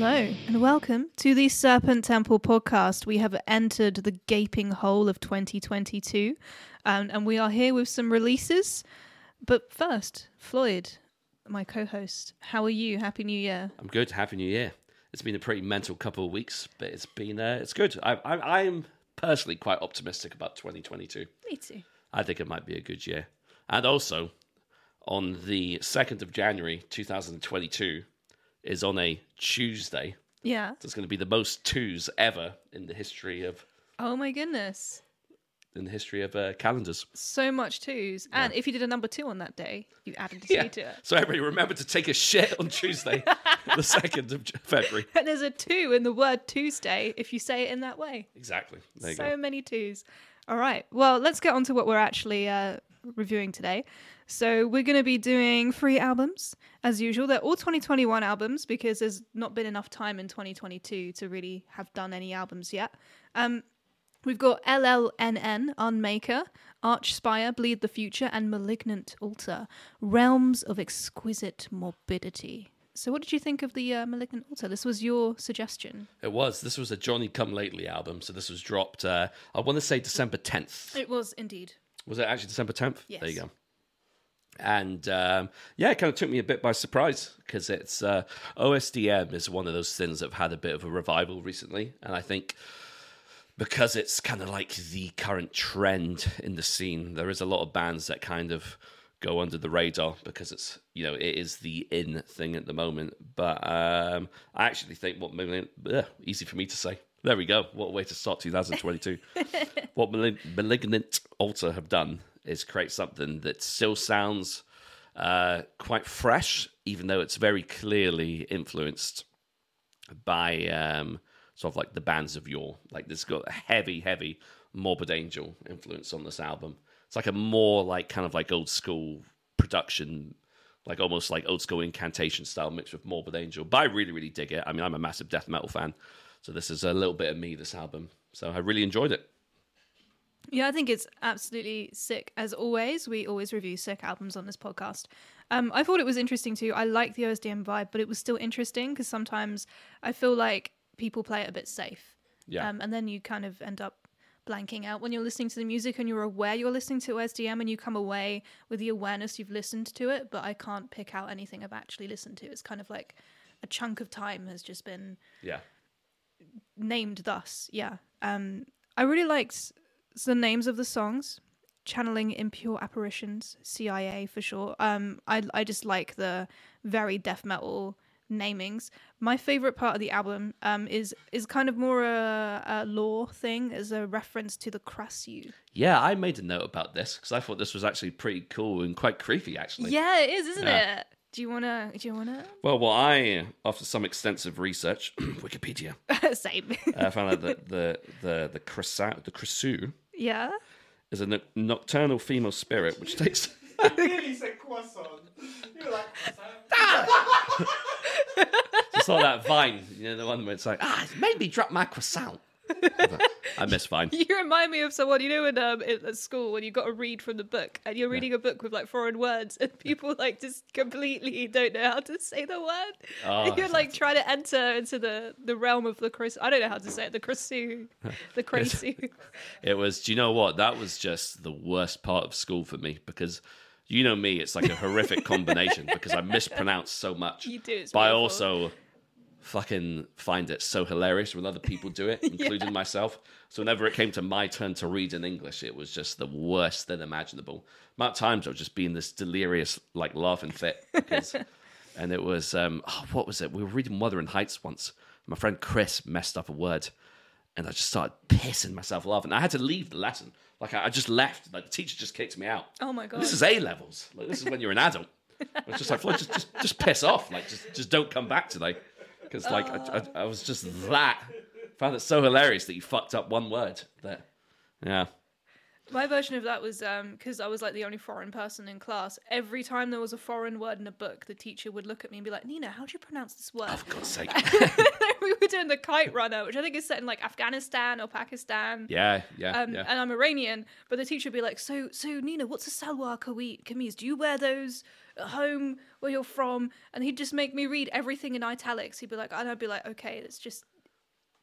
Hello, and welcome to the Serpent Temple podcast. We have entered the gaping hole of 2022, um, and we are here with some releases. But first, Floyd, my co host, how are you? Happy New Year. I'm good. Happy New Year. It's been a pretty mental couple of weeks, but it's been uh, it's good. I, I, I'm personally quite optimistic about 2022. Me too. I think it might be a good year. And also, on the 2nd of January 2022 is on a Tuesday. Yeah. So it's going to be the most twos ever in the history of Oh my goodness. in the history of uh, calendars. So much twos. And if you did a number two on that day, you added a two to it. So everybody remember to take a shit on Tuesday, the 2nd of J- February. And there's a two in the word Tuesday if you say it in that way. Exactly. There you so go. many twos. All right. Well, let's get on to what we're actually uh, reviewing today. So we're going to be doing three albums as usual. They're all 2021 albums because there's not been enough time in 2022 to really have done any albums yet. Um, we've got LLNN, Unmaker, Archspire, Bleed the Future, and Malignant Altar, Realms of Exquisite Morbidity. So, what did you think of the uh, Malignant Altar? This was your suggestion. It was. This was a Johnny Come Lately album. So this was dropped, uh, I want to say December 10th. It was indeed. Was it actually December 10th? Yes. There you go. And um, yeah, it kind of took me a bit by surprise because it's uh, OSDM is one of those things that have had a bit of a revival recently. And I think because it's kind of like the current trend in the scene, there is a lot of bands that kind of go under the radar because it's you know it is the in thing at the moment. But um, I actually think what Malignant, ugh, easy for me to say. There we go. What a way to start 2022. what Malig- Malignant Altar have done is create something that still sounds uh, quite fresh, even though it's very clearly influenced by um, sort of like the bands of yore. Like this got a heavy, heavy Morbid Angel influence on this album. It's like a more like kind of like old school production, like almost like old school incantation style mixed with Morbid Angel. But I really, really dig it. I mean, I'm a massive death metal fan, so this is a little bit of me. This album, so I really enjoyed it. Yeah, I think it's absolutely sick. As always, we always review sick albums on this podcast. Um, I thought it was interesting too. I like the OSDM vibe, but it was still interesting because sometimes I feel like people play it a bit safe. Yeah. Um, and then you kind of end up blanking out when you're listening to the music and you're aware you're listening to OSDM and you come away with the awareness you've listened to it, but I can't pick out anything I've actually listened to. It's kind of like a chunk of time has just been Yeah. named thus. Yeah. Um, I really liked the names of the songs. Channeling impure apparitions, CIA for sure. Um, I I just like the very death metal namings. My favorite part of the album um is is kind of more a, a lore thing, as a reference to the Krasyu. Yeah, I made a note about this because I thought this was actually pretty cool and quite creepy, actually. Yeah, it is, isn't Yeah. it? Do you wanna? Do you wanna? Well, well, I, after some extensive research, Wikipedia, Same. I found out that the the the Krasa, the Krasu yeah. is a no- nocturnal female spirit which takes. He said croissant. You were like, croissant. Just like that Vine, you know, the one where it's like, ah, it made me drop my croissant. I miss Vine. You remind me of someone you know in um in, at school when you got to read from the book and you're reading a book with like foreign words and people like just completely don't know how to say the word. Oh, and you're like trying to enter into the the realm of the Chris. I don't know how to say it. The Chrisu, the Chrisu. It was. Do you know what? That was just the worst part of school for me because you know me. It's like a horrific combination because I mispronounce so much. You do, it's but I also fucking find it so hilarious when other people do it, including myself. So whenever it came to my turn to read in English, it was just the worst thing imaginable. Amount of times I was just being this delirious like laughing fit because. And it was, um, oh, what was it? We were reading Wuthering Heights once. My friend Chris messed up a word, and I just started pissing myself laughing. I had to leave the lesson. Like I, I just left. Like the teacher just kicked me out. Oh my god. This is A levels. Like this is when you're an adult. It's just like just, just just piss off. Like just just don't come back today. Because like I, I, I was just that. Found it so hilarious that you fucked up one word. there. yeah. My version of that was because I was like the only foreign person in class. Every time there was a foreign word in a book, the teacher would look at me and be like, "Nina, how do you pronounce this word?" Oh, For God's sake. we were doing the kite runner, which I think is set in like Afghanistan or Pakistan. Yeah, yeah, Um, yeah. And I'm Iranian, but the teacher would be like, "So, so Nina, what's a salwar kawi- kameez? Do you wear those at home where you're from, and he'd just make me read everything in italics. He'd be like, and I'd be like, okay, it's just,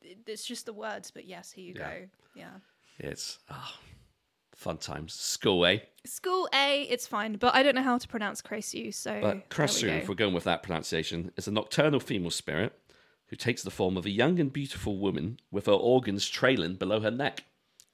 it's just the words, but yes, here you Yeah. go. Yeah. It's ah, fun times. School, eh? School A, it's fine, but I don't know how to pronounce Cresu, so But we Kresu, go. if we're going with that pronunciation, is a nocturnal female spirit who takes the form of a young and beautiful woman with her organs trailing below her neck.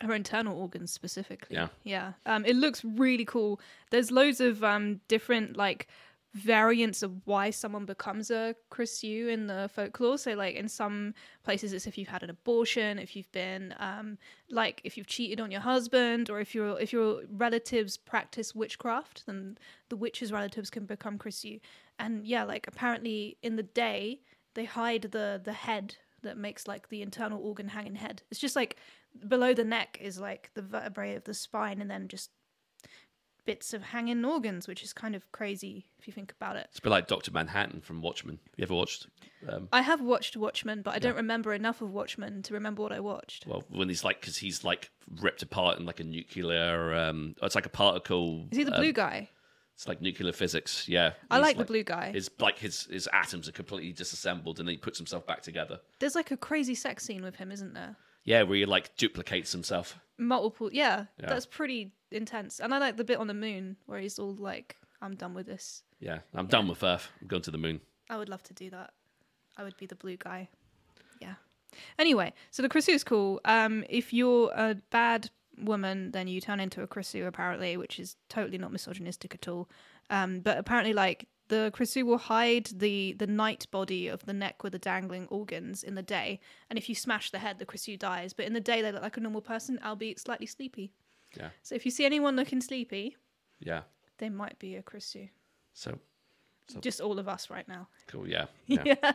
her internal organs specifically. Yeah. Yeah. Um, it looks really cool. There's loads of um different like variants of why someone becomes a Chris Yu in the folklore. So like in some places it's if you've had an abortion, if you've been um like if you've cheated on your husband, or if your if your relatives practice witchcraft, then the witch's relatives can become Chris Yu. And yeah, like apparently in the day they hide the the head that makes like the internal organ hanging head. It's just like below the neck is like the vertebrae of the spine and then just bits of hanging organs, which is kind of crazy if you think about it. It's a bit like Dr. Manhattan from Watchmen. Have You ever watched? Um, I have watched Watchmen, but I don't remember enough of Watchmen to remember what I watched. well, when he's like, because he's like ripped apart in like a nuclear, um, it's like a particle. Is he the um, blue guy? It's like nuclear physics. Yeah. I He's like the blue guy. His like his his atoms are completely disassembled, and then he puts himself back together. There's like a crazy sex scene with him, isn't there? Yeah, where he like duplicates himself. Multiple, yeah, Yeah. that's pretty intense. And I like the bit on the moon where he's all like, "I'm done with this." Yeah, I'm done with Earth. I'm going to the moon. I would love to do that. I would be the blue guy. Yeah. Anyway, so the Krisu is cool. Um, if you're a bad woman, then you turn into a Krisu, apparently, which is totally not misogynistic at all. Um, but apparently, like the Krisu will hide the the night body of the neck with the dangling organs in the day, and if you smash the head, the Krisu dies. But in the day, they look like a normal person, albeit slightly sleepy. Yeah, So if you see anyone looking sleepy, yeah. they might be a Krisu. So Just all of us right now. cool. Yeah, yeah. yeah.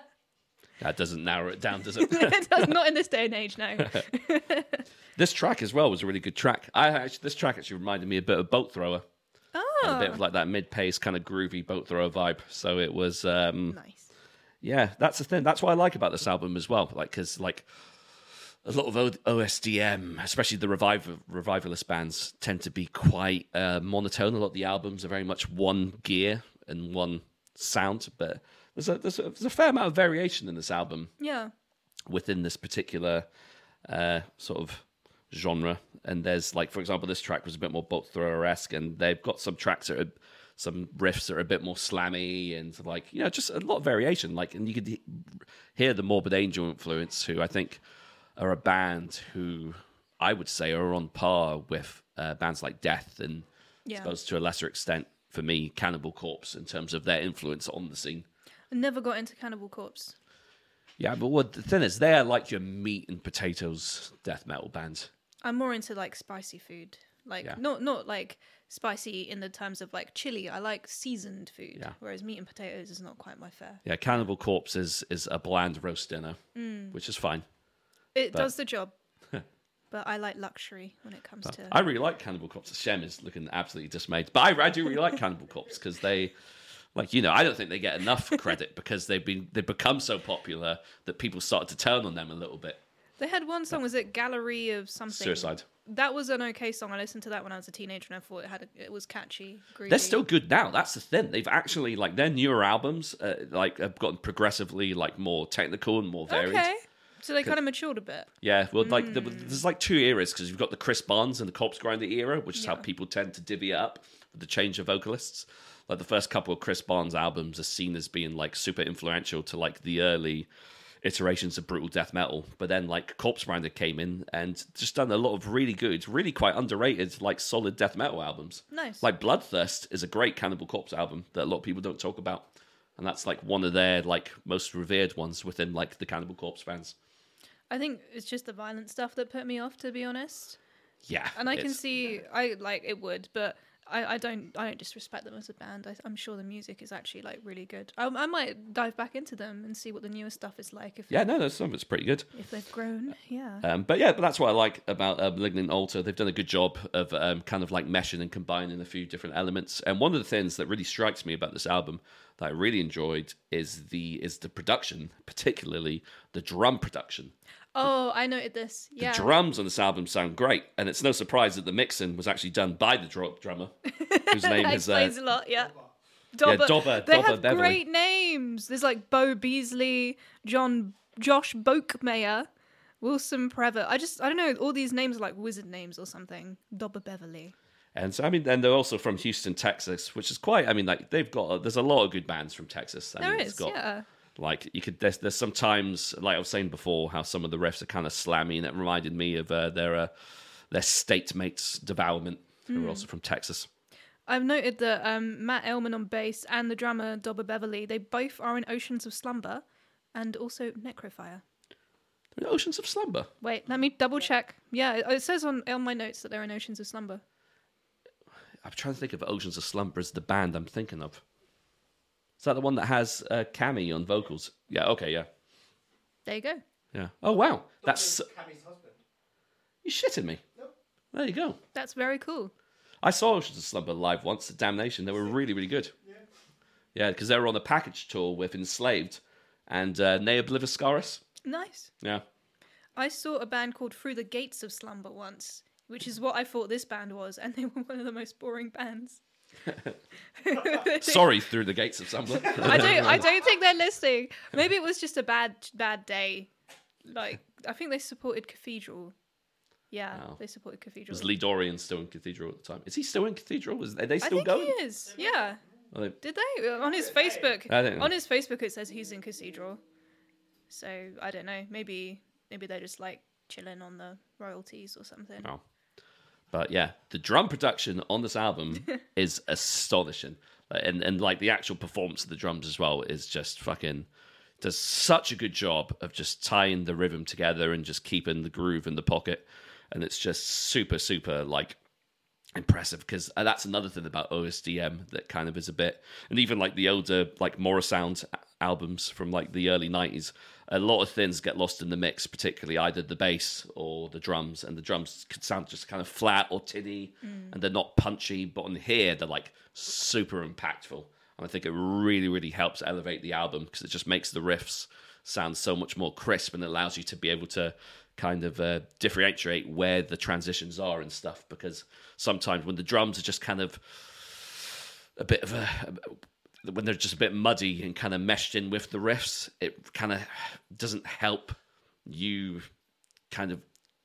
That doesn't narrow it down, does it? it does not in this day and age, no. this track as well was a really good track. I actually, this track actually reminded me a bit of Bolt Thrower. A bit Oh, of like that mid-pace kind of groovy Bolt Thrower vibe. So it was, um, nice. yeah, that's the thing. That's what I like about this album as well. Like, because like a lot of OSDM, especially the revival revivalist bands, tend to be quite uh, monotone. A lot of the albums are very much one gear and one sound, but there's a, there's a there's a fair amount of variation in this album Yeah. within this particular uh, sort of genre. And there's like, for example, this track was a bit more bolt thrower esque, and they've got some tracks that are some riffs that are a bit more slammy and like you know just a lot of variation. Like, and you could hear the Morbid Angel influence, who I think are a band who I would say are on par with uh, bands like Death and I suppose to a lesser extent for me Cannibal Corpse in terms of their influence on the scene. I never got into Cannibal Corpse. Yeah, but what the thing is, they're like your meat and potatoes death metal band. I'm more into like spicy food. Like Yeah. not not like spicy in the terms of like chili. I like seasoned food. Yeah. Whereas meat and potatoes is not quite my fare. Yeah, Cannibal Corpse is is a bland roast dinner, Mm. which is fine. It But- does the job. but I like luxury when it comes to I really like Cannibal Corpse. Shem is looking absolutely dismayed, but I, I do really like Cannibal Corpse because they, like you know, I don't think they get enough credit because they've been they've become so popular that people started to turn on them a little bit. They had one song, was it Gallery of something? Suicide. That was an okay song. I listened to that when I was a teenager and I thought it had a, it was catchy. Groovy. They're still good now. That's the thing. They've actually like their newer albums, uh, like have gotten progressively like more technical and more varied. Okay. So they kind of matured a bit. Yeah, well, like the, there's like two eras because you've got the Chris Barnes and the Corpse Grinder era, which is how people tend to divvy it up with the change of vocalists. Like the first couple of Chris Barnes albums are seen as being like super influential to like the early iterations of brutal death metal, but then like Corpse Grinder came in and just done a lot of really good, really quite underrated, like solid death metal albums. Nice. Like Bloodthirst is a great Cannibal Corpse album that a lot of people don't talk about, and that's like one of their like most revered ones within like the Cannibal Corpse fans. I think it's just the violent stuff that put me off, to be honest. Yeah, And I can see, I like it would, but I, I don't, I don't disrespect them as a band. I, I'm sure the music is actually like really good. I, I might dive back into them and see what the newer stuff is like if Yeah, no, no, some of it's pretty good. if they've grown. Yeah. Um, but yeah, but that's what I like about uh, Malignant Altar. They've done a good job of um, kind of like meshing and combining a few different elements. And one of the things that really strikes me about this album that I really enjoyed is the is the production, particularly the drum production. Oh, I noted this. The drums on this album sound great, and it's no surprise that the mixing was actually done by the dr- drummer, whose name that is uh, explains a lot. Yeah. Dobber. Dobber- They Dobber have Beverly. great names. There's like Bo Beasley, John, Josh Bokemeyer, Wilson Prever. I just, I don't know. All these names are like wizard names or something. Dobber Beverly. And so I mean, and they're also from Houston, Texas, which is quite. I mean, like they've got there's a lot of good bands from Texas. I There mean, is, it's got yeah. Like you could. There's, there's sometimes like I was saying before, how some of the riffs are kind of slammy, and it reminded me of uh, their uh, their state mates, Devourment, who Hmm. are also from Texas. I've noted that um, Matt Elman on bass and the drummer Dobber Beverly, they both are in Oceans of Slumber and also Necrofire. Oceans of Slumber. Wait, let me double check. Yeah, it, it says on on my notes that they're in Oceans of Slumber. I'm trying to think of Oceans of Slumber as the band I'm thinking of. Is that the one that has uh, Cammie on vocals? Yeah. Okay. Yeah. There you go. Yeah. Oh wow, that's Cammie's husband. you shitting me. Nope. There you go. That's very cool. I saw Oceans of Slumber live once at Damnation. They were really, really good. Yeah. Yeah, because they were on a package tour with Enslaved and uh, Ne Obliviscaris. Nice. Yeah. I saw a band called Through the Gates of Slumber once, which is what I thought this band was, and they were one of the most boring bands. Sorry, through the gates of Slumber. I don't. I don't think they're listening. Maybe it was just a bad, bad day. Like I think they supported Cathedral. Yeah, Oh. they supported Cathedral. Was Lee Dorrian still in Cathedral at the time? Is he still in Cathedral? Is, are they I still think going? he is. Yeah. They- Did they on his Facebook? I. On his Facebook, it says he's in Cathedral. So I don't know. Maybe maybe they're just like chilling on the royalties or something. Oh. But yeah, the drum production on this album is astonishing, and and like the actual performance of the drums as well is just fucking does such a good job of just tying the rhythm together and just keeping the groove in the pocket, and it's just super super like impressive because uh, that's another thing about OSDM that kind of is a bit, and even like the older like Morrisound albums from like the early '90s, a lot of things get lost in the mix, particularly either the bass or the drums, and the drums could sound just kind of flat or tinny, and they're not punchy, but on here they're like super impactful, and I think it really really helps elevate the album because it just makes the riffs sound so much more crisp and allows you to be able to kind of uh, differentiate where the transitions are and stuff because sometimes when the drums are just kind of a bit of a when they're just a bit muddy and kind of meshed in with the riffs it kind of doesn't help you kind of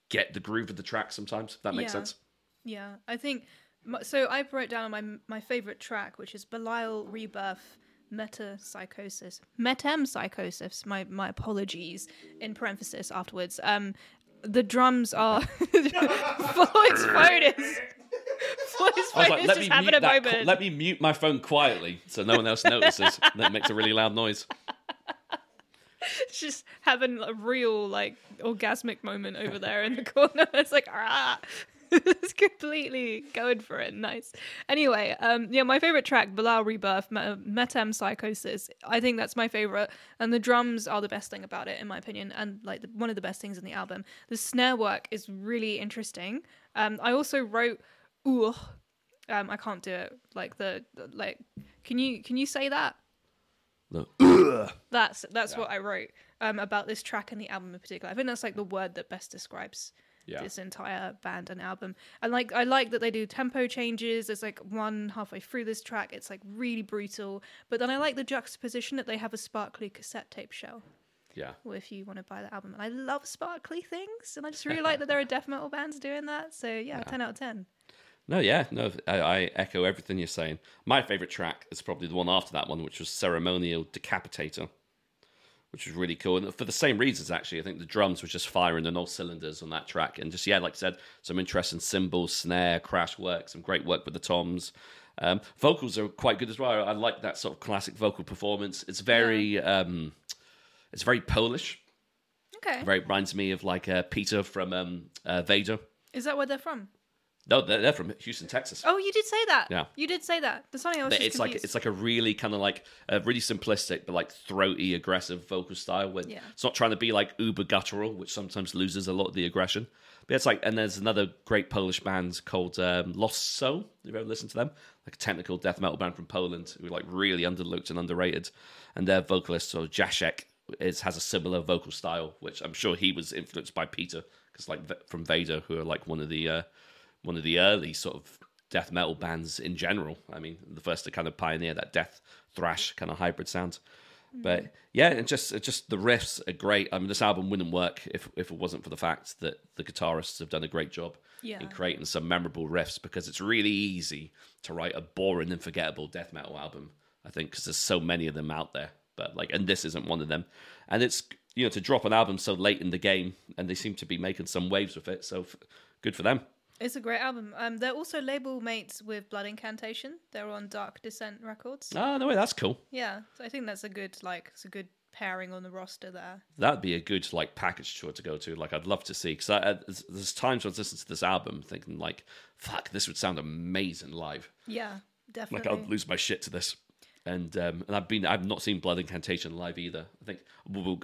get the groove of the track sometimes if that makes Yeah. sense Yeah, I think so. I wrote down my my favorite track, which is Belial Rebirth Metapsychosis. Metempsychosis. My my apologies in parenthesis afterwards. Um, the drums are Floyd's phone is Floyd's I was phone like, is just me, having mute a moment. let me mute my phone quietly so no one else notices. that makes a really loud noise. It's just having a real like orgasmic moment over there in the corner. It's like ah, it's completely going for it. Nice. Anyway, um, yeah, my favorite track, Bilal Rebirth, Me- Metam Psychosis. I think that's my favorite, and the drums are the best thing about it, in my opinion, and like the, one of the best things in the album. The snare work is really interesting. Um, I also wrote ooh. Um, I can't do it like the like. Can you can you say that? The- That's that's what I wrote um, about this track and the album in particular. I think that's like the word that best describes Yeah. this entire band and album. And like I like that they do tempo changes. There's like one halfway through this track, it's like really brutal. But then I like the juxtaposition that they have a sparkly cassette tape shell. yeah. Or if you want to buy the album, and I love sparkly things, and I just really like that there are death metal bands doing that. So yeah, ten out of ten. No, yeah, no, I, I echo everything you're saying. My favorite track is probably the one after that one, which was Ceremonial Decapitator, which was really cool. And for the same reasons, actually, I think the drums were just firing on all cylinders on that track. And just, yeah, like I said, some interesting cymbals, snare, crash work, some great work with the toms. Um, vocals are quite good as well. I like that sort of classic vocal performance. It's very, um, it's very Polish. Okay, Very reminds me of like uh, Peter from um, uh, Vader. is that where they're from? No, they're, they're from Houston, Texas. Oh, you did say that. Yeah. you did say that. There's something I was But just it's like it's like a really kind of like a really simplistic but like throaty aggressive vocal style when Yeah. it's not trying to be like uber guttural which sometimes loses a lot of the aggression but it's like and there's another great polish band called um, lost soul you've ever listened to them like a technical death metal band from poland who are like really underlooked and underrated and their vocalist so jacek is has a similar vocal style which i'm sure he was influenced by peter because like from vader who are like one of the uh, one of the early sort of death metal bands in general. I mean, the first to kind of pioneer that death thrash kind of hybrid sound. But mm-hmm. yeah, and just just the riffs are great. I mean, this album wouldn't work if if it wasn't for the fact that the guitarists have done a great job Yeah. in creating some memorable riffs. Because it's really easy to write a boring and forgettable death metal album. I think because there's so many of them out there. But like, and this isn't one of them. And it's you know to drop an album so late in the game, and they seem to be making some waves with it. So f- good for them. It's a great album. Um, they're also label mates with Blood Incantation. They're on Dark Descent Records. Oh no way, that's cool. Yeah, so I think that's a good like it's a good pairing on the roster there. That'd be a good like package tour to go to. Like I'd love to see because uh, there's- times when I was listening to this album thinking like, "Fuck, this would sound amazing live." Yeah, definitely. Like. I'd lose my shit to this. And um, and I've been I've not seen Blood Incantation live either. I think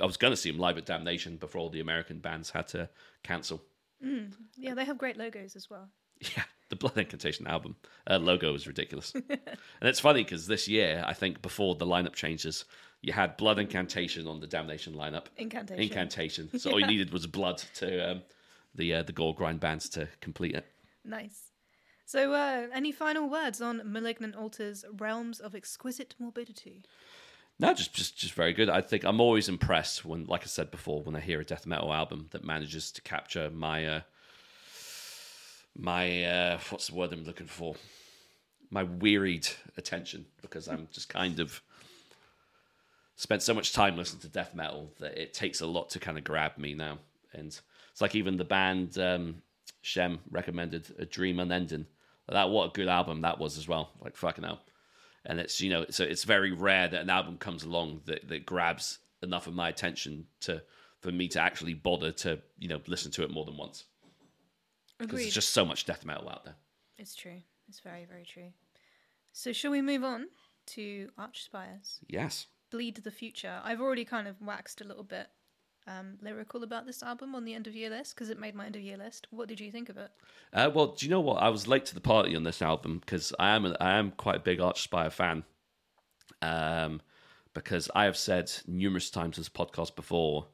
I was going to see them live at Damnation before all the American bands had to cancel. Yeah, they have great logos as well. Yeah, the Blood Incantation album uh, logo is ridiculous, and it's funny because this year I think before the lineup changes, you had Blood Incantation on the Damnation lineup. Incantation. Incantation. So all you needed was blood to um, the uh, the gore grind bands to complete it. Nice. So, uh, any final words on Malignant Altars Realms of Exquisite Morbidity? No, just just just very good. I think I'm always impressed when, like I said before, when I hear a death metal album that manages to capture my uh, my uh, what's the word I'm looking for? My wearied attention because I'm just kind of spent so much time listening to death metal that it takes a lot to kind of grab me now. And it's like even the band um, Shem recommended a Dream Unending. That what a good album that was as well. Like fucking hell. And it's you know so it's very rare that an album comes along that, that grabs enough of my attention to for me to actually bother to you know listen to it more than once because there's just so much death metal out there. It's true. It's very, very true. So, shall we move on to Archspires? Yes. Bleed the Future. I've already kind of waxed a little bit um, lyrical about this album on the end of year list because it made my end of year list. What did you think of it? Uh, well, do you know what? I was late to the party on this album because I am a, I am quite a big Archspire fan. Um, because I have said numerous times in this podcast before,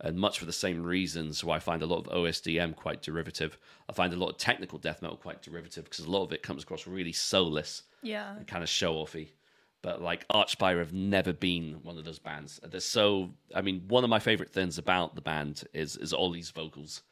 and much for the same reasons why I find a lot of OSDM quite derivative. I find a lot of technical death metal quite derivative because a lot of it comes across really soulless Yeah. and kind of show offy. But like Archspire have never been one of those bands. They're so. I mean, one of my favorite things about the band is is Ollie's vocals.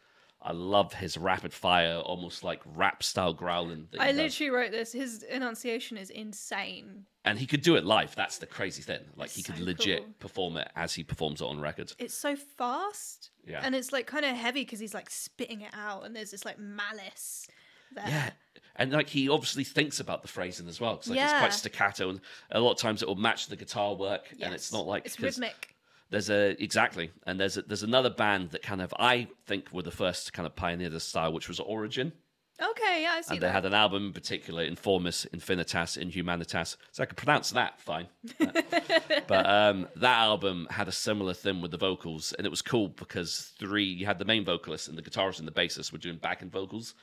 I love his rapid fire, almost like rap style growling. I does. literally wrote this. His enunciation is insane. and he could do it live. That's the crazy thing. Like he could So legit cool. perform it as he performs it on record. It's so fast. Yeah. And it's like kind of heavy because he's like spitting it out and there's this like malice there. Yeah. And like he obviously thinks about the phrasing as well. 'cause, like it's quite staccato, and a lot of times it will match the guitar work, and it's not like it's rhythmic. There's a exactly, and there's a, there's another band that kind of I think were the first to kind of pioneer this style, which was Origin, Okay, yeah, I see and they that. had an album in particular, Informis, Infinitas, Inhumanitas. So I could pronounce that fine, but um, that album had a similar thing with the vocals, and it was cool because three you had the main vocalist and the guitarist and the bassist were doing backing vocals,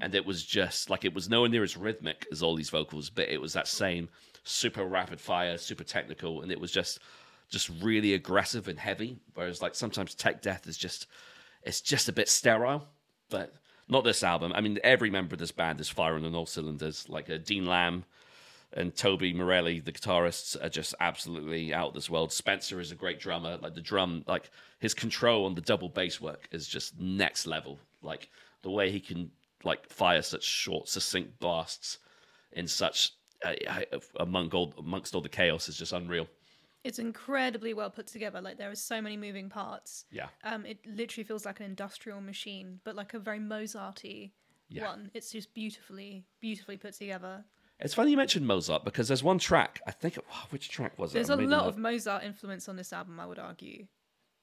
and it was just like it was nowhere near as rhythmic as all these vocals, but it was that same super rapid fire, super technical, and it was just just really aggressive and heavy. Whereas like sometimes tech death is just it's just a bit sterile, but not this album. I mean, every member of this band is firing on all cylinders. Like uh, Dean Lamb and Tobi Morelli, the guitarists, are just absolutely out of this world. Spencer is a great drummer. Like the drum, like his control on the double bass work is just next level. Like the way he can like fire such short, succinct blasts in such uh, among all, amongst all the chaos is just unreal. It's incredibly well put together. Like there are so many moving parts. Yeah. Um, it literally feels like an industrial machine, but like a very Mozarty Yeah. one. It's just beautifully, beautifully put together. It's funny you mentioned Mozart because there's one track. I think which track was it? There's a lot of Mozart influence on this album, I would argue.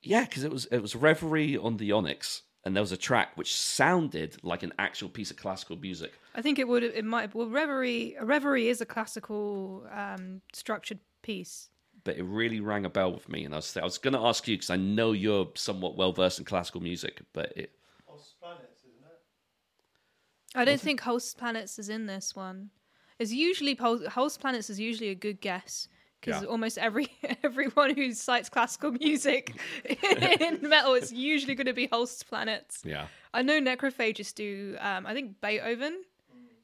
Yeah, because it was it was Reverie on the Onyx, and there was a track which sounded like an actual piece of classical music. I think it would. It might. Well, Reverie. Reverie is a classical um, structured piece. But it really rang a bell with me, and I was I was going to ask you because I know you're somewhat well versed in classical music, but it, Lost planets, isn't it? I don't think Holst Planets is in this one. It's usually Pol- Holst Planets is usually a good guess because Yeah. almost every everyone who cites classical music in metal is usually going to be Holst Planets. yeah, I know Necrophagists do. Um, I think Beethoven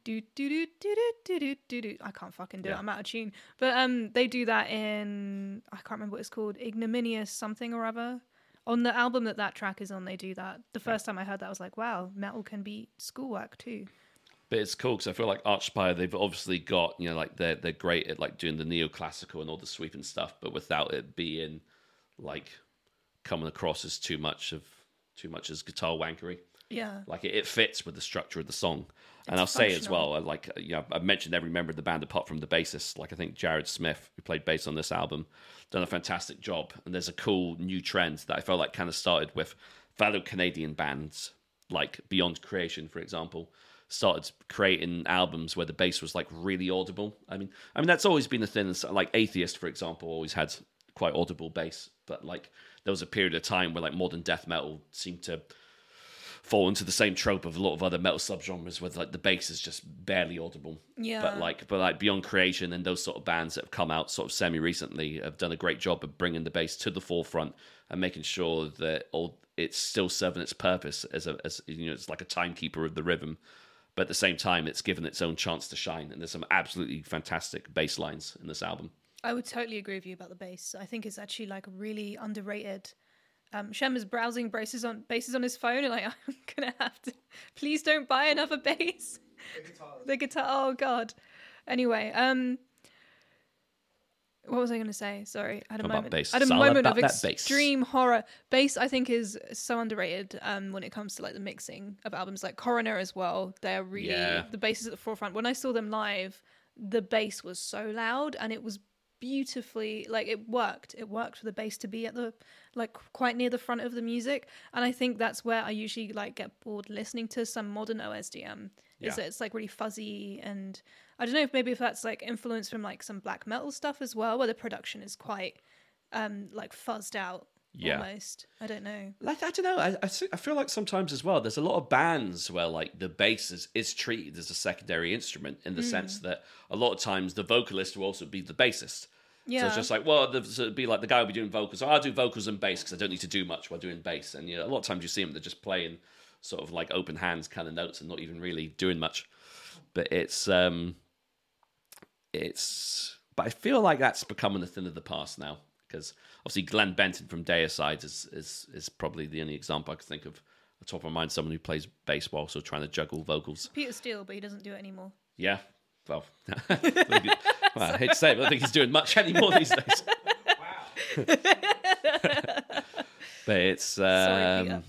do do do do do do do do. I can't fucking do yeah. it. I'm out of tune. But um, they do that in I can't remember what it's called, ignominious something or other. On the album that that track is on, they do that. The first yeah. time I heard that, I was like, wow, metal can be schoolwork too. But it's cool because I feel like Archspire, they've obviously got you know like they're they're great at like doing the neoclassical and all the sweeping stuff, but without it being like coming across as too much of too much as guitar wankery. Yeah. Like it, it fits with the structure of the song. And I'll say as well, like you know, I've mentioned every member of the band apart from the bassist. Like I think Jared Smith, who played bass on this album, done a fantastic job. And there's a cool new trend that I felt like kind of started with fellow Canadian bands, like Beyond Creation, for example, started creating albums where the bass was like really audible. I mean, I mean that's always been a thing. Like Atheist, for example, always had quite audible bass, but like there was a period of time where like modern death metal seemed to fall into the same trope of a lot of other metal subgenres where like the bass is just barely audible. Yeah. But like but like Beyond Creation and those sort of bands that have come out sort of semi recently have done a great job of bringing the bass to the forefront and making sure that all it's still serving its purpose as a as you know it's like a timekeeper of the rhythm. But at the same time, it's given its own chance to shine, and there's some absolutely fantastic bass lines in this album. I would totally agree with you about the bass. I think it's actually like really underrated. Um, Shem is browsing bases on bases on his phone, and like I'm gonna have to. Please don't buy another bass. The guitar. The guitar. Oh god. Anyway, um, what was I going to say? Sorry, I had a About moment. bass. I had a It's all moment of that bass. extreme horror. Bass, I think, is so underrated. Um, when it comes to like the mixing of albums, like Coroner as well. They're really Yeah. the bass is at the forefront. When I saw them live, the bass was so loud and it was beautifully like it worked. It worked for the bass to be at the like quite near the front of the music. And i think that's where i usually like get bored listening to some modern osdm is Yeah. that it's like really fuzzy and i don't know if maybe if that's like influence from like some black metal stuff as well where the production is quite um like fuzzed out Yeah. almost i don't know Like I don't know. I, I I feel like sometimes as well. There's a lot of bands where like the bass is, is treated as a secondary instrument in the sense that a lot of times the vocalist will also be the bassist. yeah. So it's just like, well, the, so it'd be like the guy will be doing vocals. Oh, I'll do vocals and bass because I don't need to do much while doing bass. And you know, a lot of times you see them, they're just playing sort of like open hands kind of notes and not even really doing much. But it's um, it's. But I feel like that's becoming a thing of the past now because obviously Glenn Benton from Deicide is is is probably the only example I could think of. At the top of my mind, someone who plays bass while also trying to juggle vocals. peter steele but he doesn't do it anymore Yeah. Well, well, I hate to say it, but I don't think he's doing much anymore these days. Wow. But it's. Um, Sorry,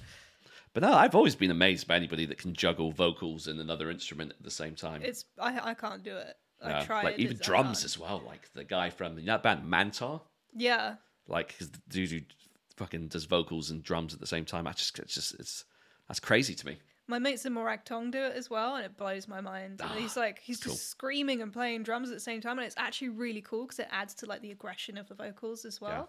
but no, I've always been amazed by anybody that can juggle vocals and another instrument at the same time. it's i i can't do it i tried like even drums as well. Like the guy from you know that band Mantar, yeah like his dude who fucking does vocals and drums at the same time. I just, it's just, it's that's crazy to me. My mates in Morak Tong do it as well, and it blows my mind. And he's like, he's cool. just screaming and playing drums at the same time, and it's actually really cool because it adds to like the aggression of the vocals as well.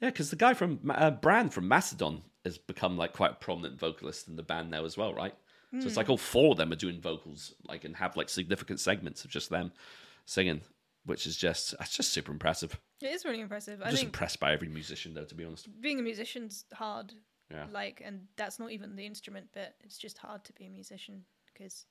Yeah, because the guy from uh, Brann from Mastodon has become like quite a prominent vocalist in the band now as well, right? So Hmm. it's like all four of them are doing vocals, like and have like significant segments of just them singing, which is just that's just super impressive. It is really impressive. I I'm just think impressed by every musician though, to be honest. being a musician's hard. Yeah. Like, and that's not even the instrument bit. It's just hard to be a musician because,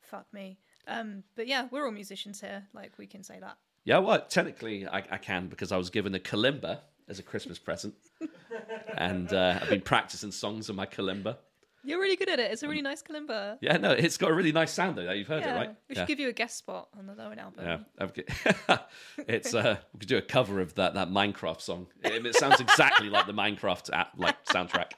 fuck me. Um, but yeah, we're all musicians here. Like, we can say that. Yeah, well, technically I, I can because I was given a kalimba as a Christmas present, and uh, I've been practicing songs on my kalimba. You're really good at it. It's a really nice kalimba. Yeah, no, it's got a really nice sound though. You've heard Yeah, it, right? we should yeah. give you a guest spot on the Lowen album. Yeah, it's uh, we could do a cover of that that Minecraft song. It, it sounds exactly like the Minecraft app, like soundtrack.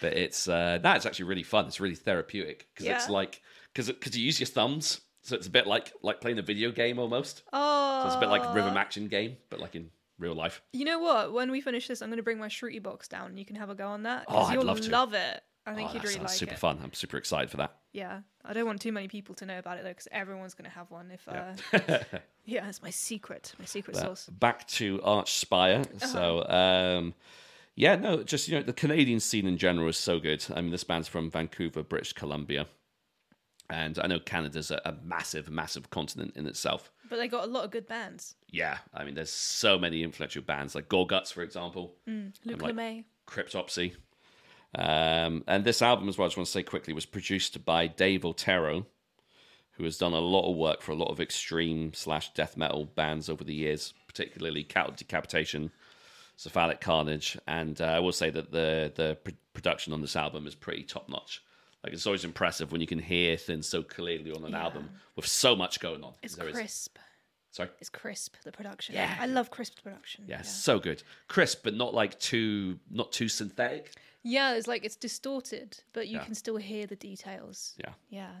But it's uh, no, it's actually really fun. It's really therapeutic because it's like because because you use your thumbs, so it's a bit like like playing a video game almost. Oh, So it's a bit like rhythm action game, but like in real life. You know what? When we finish this, I'm going to bring my Shruti box down. and You can have a go on that. Oh, I'd you'll love to. love it. I think Oh, you'd really like super it. fun. I'm super excited for that. Yeah, I don't want too many people to know about it though, because everyone's going to have one. If uh, yeah, it's my secret, my secret But sauce. back to Archspire. Uh-huh. So, um, yeah, no, just you know, the Canadian scene in general is so good. I mean, this band's from Vancouver, British Columbia, and I know Canada's a, a massive, massive continent in itself. But they got a lot of good bands. Yeah, I mean, there's so many influential bands like Gorguts, for example, Luc like- LeMay. Cryptopsy. Um, and this album, as well, I just want to say quickly, was produced by Dave Otero, who has done a lot of work for a lot of extreme slash death metal bands over the years, particularly Cattle Decapitation, Cephalic Carnage, and uh, I will say that the the pr- production on this album is pretty top notch. Like it's always impressive when you can hear things so clearly on an Yeah. album with so much going on. It's There is- crisp. Sorry. It's crisp. The production. Yeah. I love crisp production. Yeah, Yeah. so good, crisp, but not like too not too synthetic. Yeah, it's like it's distorted, but you Yeah. can still hear the details. Yeah. Yeah.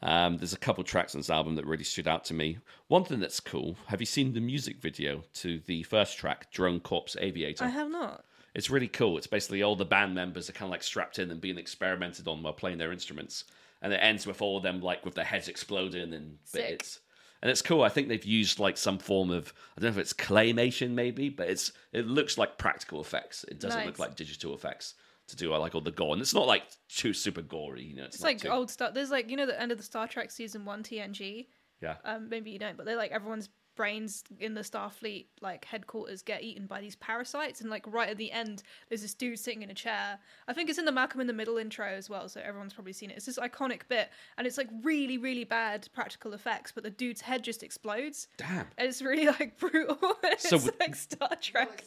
Um, there's a couple tracks on this album that really stood out to me. One thing that's cool. Have you seen the music video to the first track, Drone Corpse Aviator? I have not. It's really cool. It's basically all the band members are kind of like strapped in and being experimented on while playing their instruments, and it ends with all of them like with their heads exploding and Sick. it's and it's cool. I think they've used like some form of I don't know if it's claymation maybe, but it's it looks like practical effects. It doesn't look like digital effects to do I like all the gore, and it's not like too super gory. You know, it's, It's like too, old stuff. There's like you know the end of the Star Trek season one TNG. yeah. Um, maybe you don't, but they're like everyone's brains in the Starfleet like headquarters get eaten by these parasites, and like right at the end, there's this dude sitting in a chair. I think it's in the Malcolm in the Middle intro as well, so everyone's probably seen it. It's this iconic bit, and it's like really, really bad practical effects, but the dude's head just explodes. Damn. And it's really like brutal. it's So like Star Trek.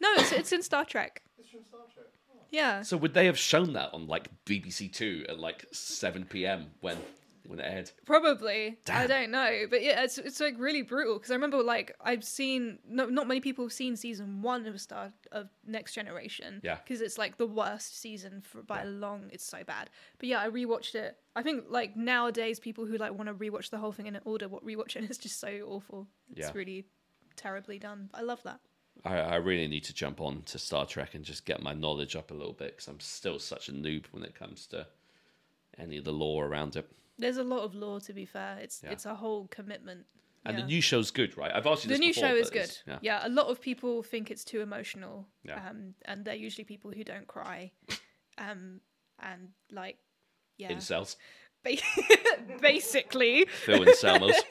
No, it's it's in Star Trek. It's from Star Trek. Oh. Yeah. So would they have shown that on like BBC Two at like seven PM when when it aired? Probably. I don't know, but yeah, it's it's like really brutal because I remember like I've seen no, not many people have seen season one of Star of Next Generation. Yeah. Because it's like the worst season for by a long. It's so bad. But yeah, I rewatched it. I think like nowadays people who like want to rewatch the whole thing in order, what rewatch it and it's just so awful. It's Yeah. really terribly done. I love that. I, I really need to jump on to Star Trek and just get my knowledge up a little bit because I'm still such a noob when it comes to any of the lore around it. There's a lot of lore to be fair. It's Yeah. it's a whole commitment. And Yeah. the new show's good, right? I've asked you the new before, show is good. Yeah. Yeah. a lot of people think it's too emotional. Yeah. Um, and they're usually people who don't cry. Um, and like, yeah, Incels. ba- basically. Phil and Selmos.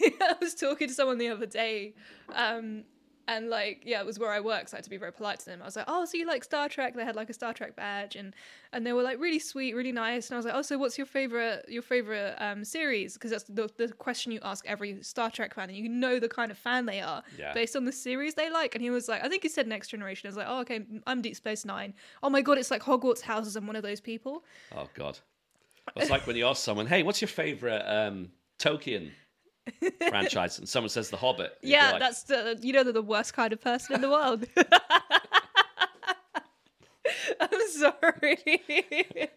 I was talking to someone the other day, um, and like, yeah, it was where I work, so I had to be very polite to them. I was like, "Oh, so you like Star Trek?" They had like a Star Trek badge, and and they were like really sweet, really nice. And I was like, "Oh, so what's your favorite your favorite um, series?" Because that's the the question you ask every Star Trek fan, and you know the kind of fan they are Yeah. based on the series they like. And he was like, "I think he said Next Generation." I was like, "Oh, okay, I'm Deep Space Nine. Oh my god, it's like Hogwarts houses. I'm one of those people." Oh God. It's like when you ask someone, "Hey, what's your favorite um, Tolkien franchise?" and someone says The Hobbit. and you'd be Yeah, like, that's the you know they're the worst kind of person in the world. I'm sorry.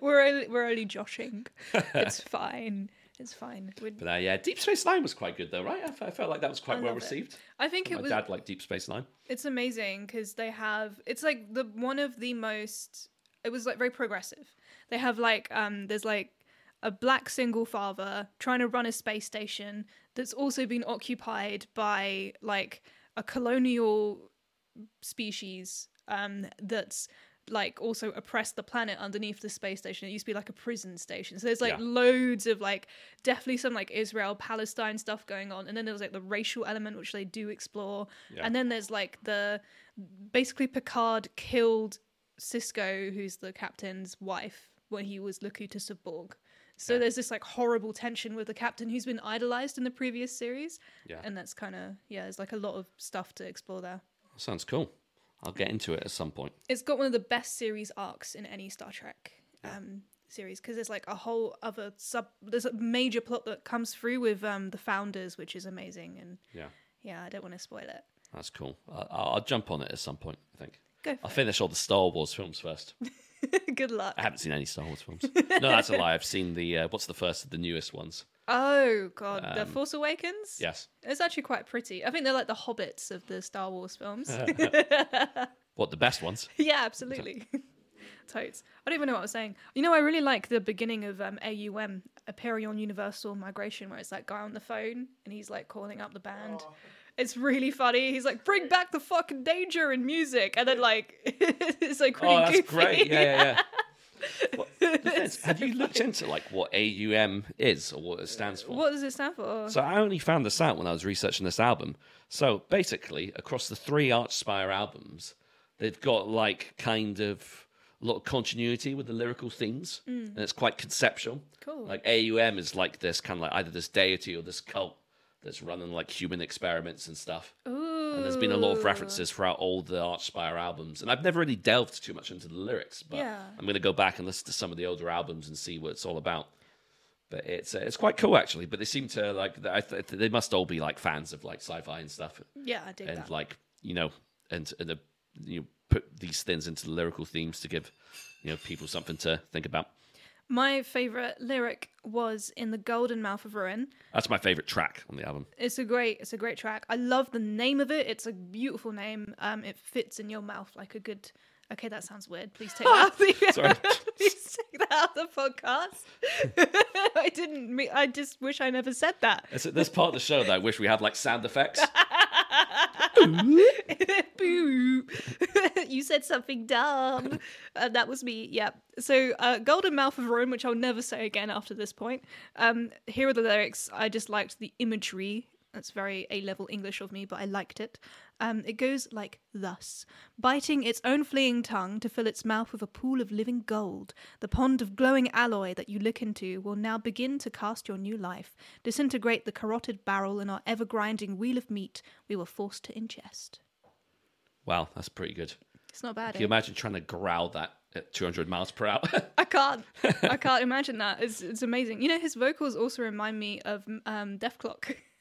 we're only, we're only joshing. It's fine. It's fine. we But uh, yeah, Deep Space Nine was quite good though, right? I, felt like that was quite well it. received. I think it My was. dad liked Deep Space Nine. It's amazing because they have. It's like the one of the most. It was like very progressive. They have like um. There's like a black single father trying to run a space station that's also been occupied by like a colonial species um that's like also oppressed the planet underneath the space station. It used to be like a prison station. So there's like Yeah. loads of like definitely some like Israel Palestine stuff going on, and then there's like the racial element which they do explore, Yeah. and then there's like the basically Picard killed Sisko, who's the captain's wife, when he was Locutus of Borg. So Yeah. there's this like horrible tension with the captain who's been idolized in the previous series, Yeah, and that's kind of yeah, there's like a lot of stuff to explore there. sounds cool. I'll get into it at some point. it's got one of the best series arcs in any Star Trek um, series because there's like a whole other sub. There's a major plot that comes through with um, the founders, which is amazing. And Yeah, yeah, I don't want to spoil it. that's cool. I- I'll, jump on it at some point. I think Go I'll finish all the Star Wars films first. it. Good luck. I haven't seen any Star Wars films. no, that's a lie. I've seen the uh, what's the first of the newest ones. Oh god, the Um, Force Awakens. Yes. it's actually quite pretty. I think they're like the hobbits of the Star Wars films. What the best ones? yeah, absolutely. Totes. I don't even know what I was saying. You know, I really like the beginning of um, AUM, Aperion Universal Migration, where it's that guy on the phone and he's like calling up the band. Oh. It's really funny. He's like, "Bring back the fucking danger in music," and then like it's like really Oh, that's goofy. great. Yeah, yeah. yeah. What- depends. Have you looked into like what AUM is or what it stands for? What does it stand for? So I only found this out when I was researching this album. So basically, across the three Archspire albums, they've got like kind of a lot of continuity with the lyrical themes. Mm. and it's quite conceptual. Cool. Like AUM is like this kind of like either this deity or this cult that's running like human experiments and stuff. Ooh. And there's been a lot of references throughout all the Archspire albums, and I've never really delved too much into the lyrics, but Yeah. I'm going to go back and listen to some of the older albums and see what it's all about. But it's uh, it's quite cool actually. But they seem to like I th- they must all be like fans of like sci-fi and stuff, Yeah, I dig and that. like you know, and and uh, you know, put these things into the lyrical themes to give you know people something to think about. My favorite lyric was in the Golden Mouth of Ruin. That's my favorite track on the album. It's a great, it's a great track. I love the name of it. It's a beautiful name. Um, it fits in your mouth like a good. Okay, that sounds weird. Please take that. out the, Sorry. Please take that out of the podcast. I didn't. mean I just wish I never said that. It's at this part of the show that I wish we had like sound effects. You said something dumb. Uh, that was me. Yep. So, uh, Golden Mouth of Rome, which I'll never say again after this point. Um, here are the lyrics. I just liked the imagery. That's very A level English of me, but I liked it. Um, it goes like thus Biting its own fleeing tongue to fill its mouth with a pool of living gold, the pond of glowing alloy that you look into will now begin to cast your new life, disintegrate the carotid barrel in our ever grinding wheel of meat we were forced to ingest. Wow, that's pretty good. It's not bad. Can you eh? imagine trying to growl that at 200 miles per hour? I can't. I can't imagine that. It's, it's amazing. You know, his vocals also remind me of um, Dethklok.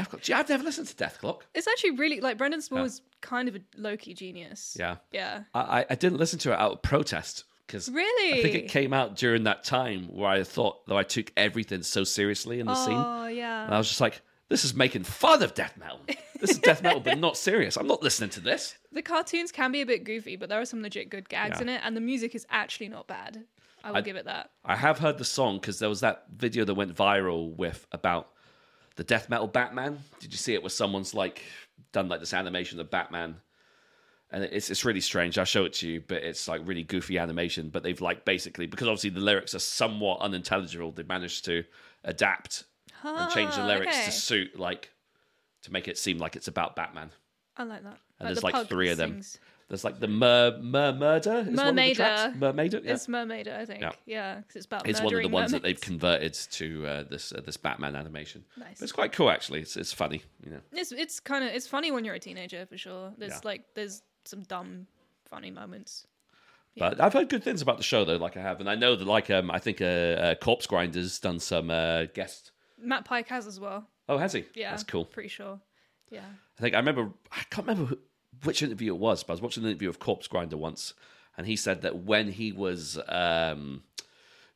Dethklok. Gee, I've never listened to Dethklok. It's actually really like Brendan Small is kind of a low key genius. Yeah. Yeah. I, I- I didn't listen to it out of protest because Really? I think it came out during that time where I thought that I took everything so seriously in the scene. Oh yeah. And. I was just like, this is making fun of death metal. This is death metal, but not serious. I'm not listening to this. The cartoons can be a bit goofy, but there are some legit good gags Yeah. in it, and the music is actually not bad. I will I- give it that. I have heard the song because there was that video that went viral with about the death metal Batman. Did you see it? Where someone's like done like this animation of Batman, and it's it's really strange. I'll show it to you, but it's like really goofy animation. But they've like basically because obviously the lyrics are somewhat unintelligible. They managed to adapt and change the Ah, lyrics okay. to suit like to make it seem like it's about Batman. I like that. And Like there's the like three of them. sings. There's like the mer, mer murder. Is one of the Murmaider. Murmaider. Yeah. It's Mermaid, I think. Yeah. Yeah, because it's about It's one of the ones that they've converted to uh, this uh, this Batman animation. Nice. But it's quite cool actually. It's it's funny, you know. It's it's kind of it's funny when you're a teenager for sure. There's Yeah. like there's some dumb, funny moments. But I've heard good things about the show though, like I have, and I know that like um I think uh, uh Corpse Grinders done some uh guest. Matt Pike has as well. Oh, has he? Yeah, that's cool. Pretty sure. Yeah. I think I remember. I can't remember who, which interview it was, but I was watching an interview of Corpsegrinder once, and he said that when he was um,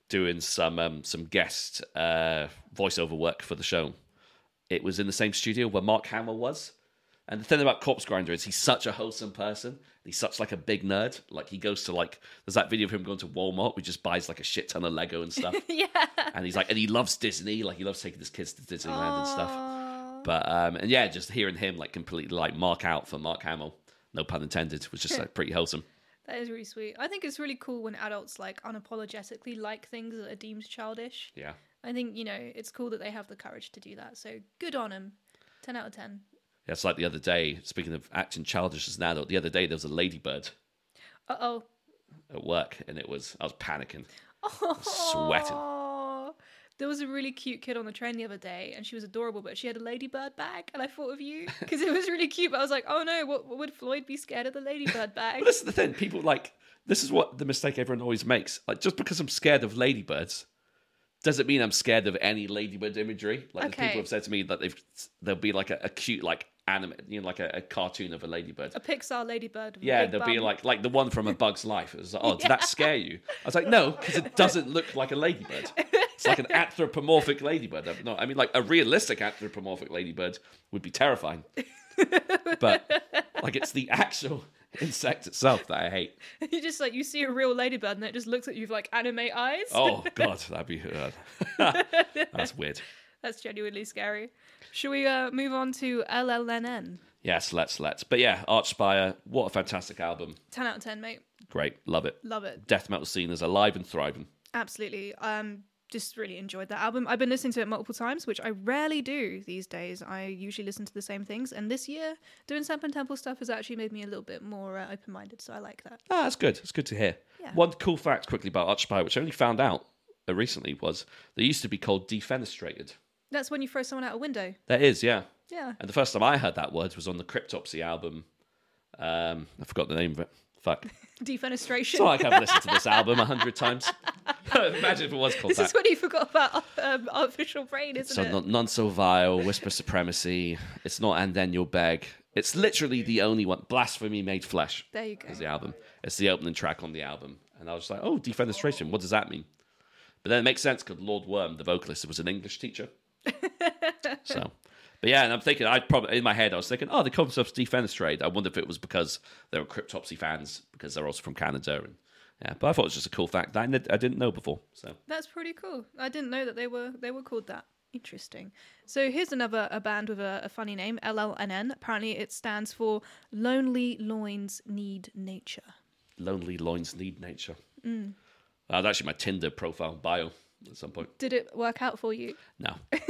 doing some um, some guest uh, voiceover work for the show, it was in the same studio where Mark Hamill was. And the thing about Corpsegrinder is he's such a wholesome person. He's such like a big nerd. Like he goes to like there's that video of him going to Walmart, who just buys like a shit ton of Lego and stuff. yeah. and he's like, and he loves Disney. Like he loves taking his kids to Disneyland and stuff. Aw. But um, and yeah, just hearing him like completely like mark out for Mark Hamill, no pun intended, was just like pretty wholesome. That is really sweet. I think it's really cool when adults like unapologetically like things that are deemed childish. Yeah. I think you know it's cool that they have the courage to do that. So good on them. Ten out of ten. Yeah, it's like the other day, speaking of acting childish as an adult, the other day there was a ladybird Uh oh. at work and it was I was panicking. sweating. There was a really cute kid on the train the other day, and she was adorable, but she had a ladybird bag, and I thought of you because it was really cute. But I was like, oh no, what, would Floyd be scared of the ladybird bag? But this is the thing, people like this is what the mistake everyone always makes. Like just because I'm scared of ladybirds doesn't mean I'm scared of any ladybird imagery. Like Okay. people have said to me that they've there'll be like a, a cute like anime, you know, like a, a cartoon of a ladybird. a Pixar ladybird. Yeah, there'll be like like the one from A Bug's Life. It was like, oh, did that scare you? I was like, no, because it doesn't look like a ladybird. It's like an anthropomorphic ladybird. No, I mean like a realistic anthropomorphic ladybird would be terrifying. But like it's the actual insect itself that I hate. you just like you see a real ladybird, and it just looks at you with like anime eyes. Oh god, that'd be uh, that's weird. That's genuinely scary. Should we uh, move on to LLNN? Yes, let's let's. But yeah, Archspire, what a fantastic album. Ten out of ten, mate. Great, love it. Love it. Death metal scene is alive and thriving. Absolutely. Um, just really enjoyed that album. I've been listening to it multiple times, which I rarely do these days. I usually listen to the same things, and this year doing Samp Temple stuff has actually made me a little bit more uh, open minded. So I like that. Ah, that's good. It's good to hear. Yeah. One cool fact quickly about Archspire, which I only found out uh, recently, was they used to be called defenestrated. That's when you throw someone out a window. There is, yeah. Yeah. And the first time I heard that word was on the Cryptopsy album. Um, I forgot the name of it. Fuck. Defenestration. Not like I've listened to this album a hundred times. Imagine if it was called this that. is when you forgot about um, artificial brain, isn't So it? non, non so vile, whisper supremacy. It's not and then you'll beg. It's literally the only one. Blasphemy made flesh there you go. is the album. It's the opening track on the album, and I was like, oh, defenestration. What does that mean? But then it makes sense because Lord Worm, the vocalist, was an English teacher. so, but yeah, and I'm thinking, I probably in my head I was thinking, oh, they call themselves defenestrate. I wonder if it was because they were Cryptopsy fans because they're also from Canada, and yeah. But I thought it was just a cool fact that I did- I didn't know before. So That's pretty cool. I didn't know that they were they were called that. Interesting. So here's another a band with a, a funny name, LLNN. Apparently, it stands for Lonely Loins Need Nature. lonely loins need nature. Uh, that's actually my Tinder profile bio at some point. Did it work out for you? No.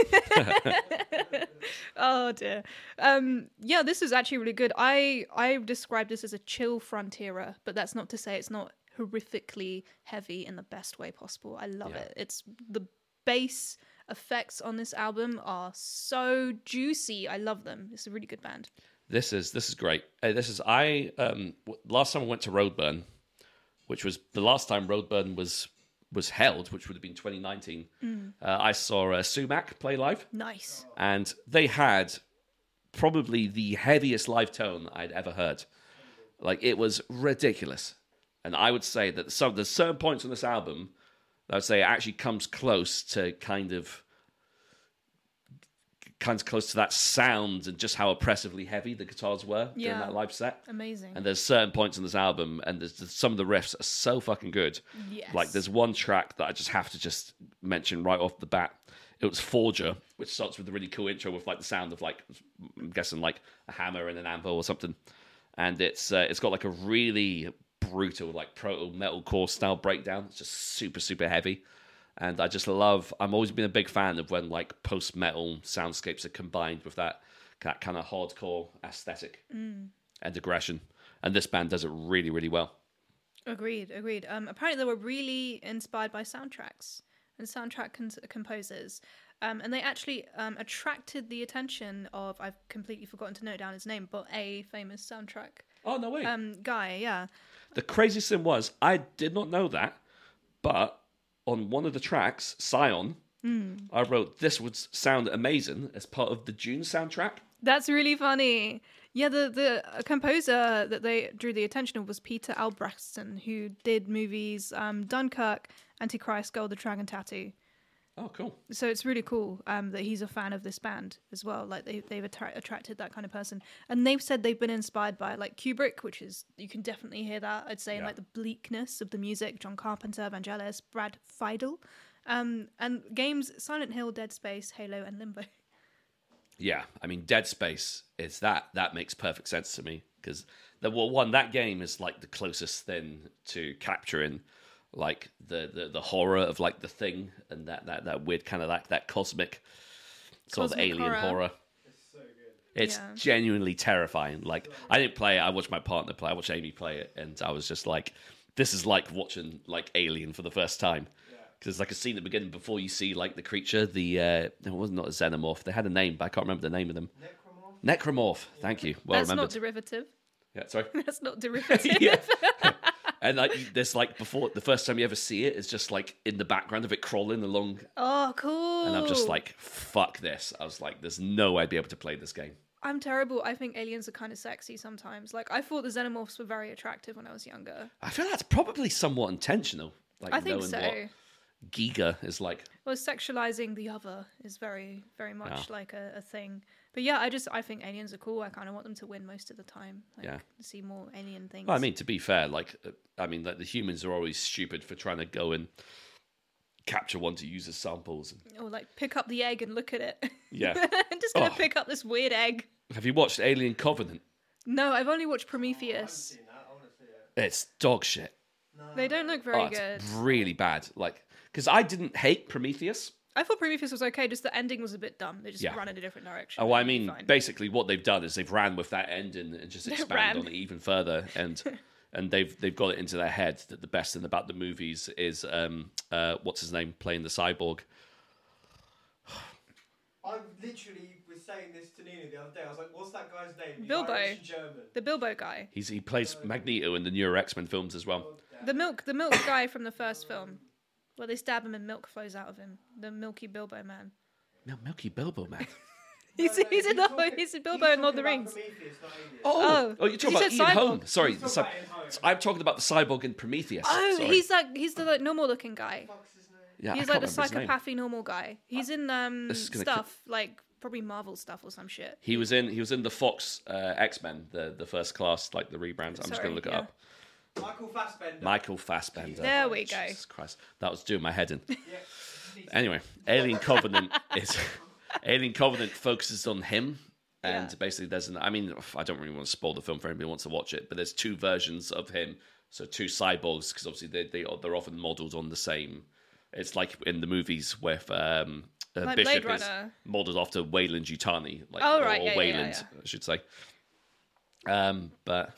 Oh dear. Um, yeah, this is actually really good. I I describe this as a chill frontierer, but that's not to say it's not horrifically heavy in the best way possible. I love Yeah. it. It's the bass effects on this album are so juicy. I love them. It's a really good band. This is this is great. Uh, this is I um w- last time I went to Roadburn, which was the last time Roadburn was was held, which would have been 2019. Uh, I saw uh, Sumac play live, Nice. and they had probably the heaviest live tone I'd ever heard. Like it was ridiculous, and I would say that some there's certain points on this album that I would say it actually comes close to kind of of close to that sound and just how oppressively heavy the guitars were during that live set. Amazing. And there's certain points on this album, and there's, there's some of the riffs are so fucking good. Yes. Like there's one track that I just have to just mention right off the bat. It was Forger, which starts with a really cool intro with like the sound of like I'm guessing like a hammer and an anvil or something, and it's uh, it's got like a really brutal like proto metalcore style breakdown. It's just super super heavy, and I just love. I'm always been a big fan of when like post metal soundscapes are combined with that that kind of hardcore aesthetic and aggression, and this band does it really really well. Agreed, agreed. Um, apparently, they were really inspired by soundtracks and soundtrack con- composers. Um, and they actually um, attracted the attention of, I've completely forgotten to note down his name, but a famous soundtrack Oh no way! um, guy, yeah. The craziest thing was I did not know that, but on one of the tracks, Scion, I wrote this would sound amazing as part of the Dune soundtrack. That's really funny. Yeah, the the uh, composer that they drew the attention of was Peter Albrechtsen, who did movies um, Dunkirk, Antichrist, Gold, the Dragon Tattoo. Oh, cool. so it's really cool um, that he's a fan of this band as well. Like they they've attra- attracted that kind of person, and they've said they've been inspired by like Kubrick, which is you can definitely hear that. I'd say in like the bleakness of the music. John Carpenter, Vangelis, Brad Fiedel, um, and games Silent Hill, Dead Space, Halo, and Limbo. Yeah, I mean, Dead Space is that that makes perfect sense to me because well, one that game is like the closest thing to capturing like the, the the horror of like the thing and that that that weird kind of like that cosmic sort of alien horror. horror. It's Yeah. genuinely terrifying. Like I didn't play it. I watched my partner play. I watched Amy play it, and I was just like, "This is like watching like Alien for the first time." Because it's like a scene at the beginning before you see like the creature. The uh, it was not a xenomorph. They had a name, but I can't remember the name of them. Necromorph. Thank you. Well That's not derivative. yeah, sorry. That's not derivative. yeah. and like there's like before the first time you ever see it, it's just like in the background of it crawling along, Oh, cool. and I'm just like, "Fuck this!" I was like, "There's no way I'd be able to play this game." I'm terrible. I think aliens are kind of sexy sometimes. Like I thought the xenomorphs were very attractive when I was younger. I feel that's probably somewhat intentional. Like I think so. what Giger is like. Well, sexualizing the other is very, very ah. much like a, a thing. But yeah, I just I think aliens are cool. I kind of want them to win most of the time. Like, Yeah. See more alien things. Well, I mean, to be fair, like uh, I mean, like the humans are always stupid for trying to go and capture one to use as samples. or like pick up the egg and look at it. Yeah. I'm just gonna Oh. pick up this weird egg. Have you watched Alien Covenant? No, I've only watched Prometheus. Seen that, I see it. It's dog shit. They don't look very oh, good. really bad. Like, because I didn't hate Prometheus. I thought Prometheus was okay, just the ending was a bit dumb. They just Yeah. ran in a different direction. Oh, I mean, fine. basically, what they've done is they've ran with that ending and just expanded ran. on it even further, and and they've they've got it into their head that the best thing about the movies is um uh what's his name playing the cyborg. I literally was saying this to Nina the other day. I was like, "What's that guy's name?" He's Bilbo. Irish German. the Bilbo guy, He's he plays Magneto in the newer X Men films as well. the milk, the milk guy from the first film, where they stab him and milk flows out of him. The Milky Bilbo man. No, Milky Bilbo man. He's, No, no, he's in the talking- he's in Bilbo and Lord of the Rings. Prometheus. Oh, Oh, oh, you're talking about said Ian cyborg. Holm. Sorry, the talking cy- about Holm. I'm talking about the cyborg in Prometheus. Oh, Sorry. he's like he's the like, normal looking guy. Fuck's his name? yeah, he's can't like the remember psychopathy normal guy. He's in um This is ki- stuff like probably Marvel stuff or some shit. He was in he was in the Fox uh, X Men, the the first class, like the rebrand. I'm just gonna look it up. Michael Fassbender. Michael Fassbender. There we go. Jesus Christ, that was doing my head in. Anyway, Alien Covenant is Alien Covenant focuses on him, and Yeah. basically there's an. I mean, I don't really want to spoil the film for anybody who wants to watch it, but there's two versions of him. So two cyborgs, because obviously they they are, they're often modelled on the same. It's like in the movies with um, uh, Like Bishop Blade is Runner. modelled after Weyland Yutani, like Oh, right, or yeah, yeah, Weyland, yeah. I should say. Um, but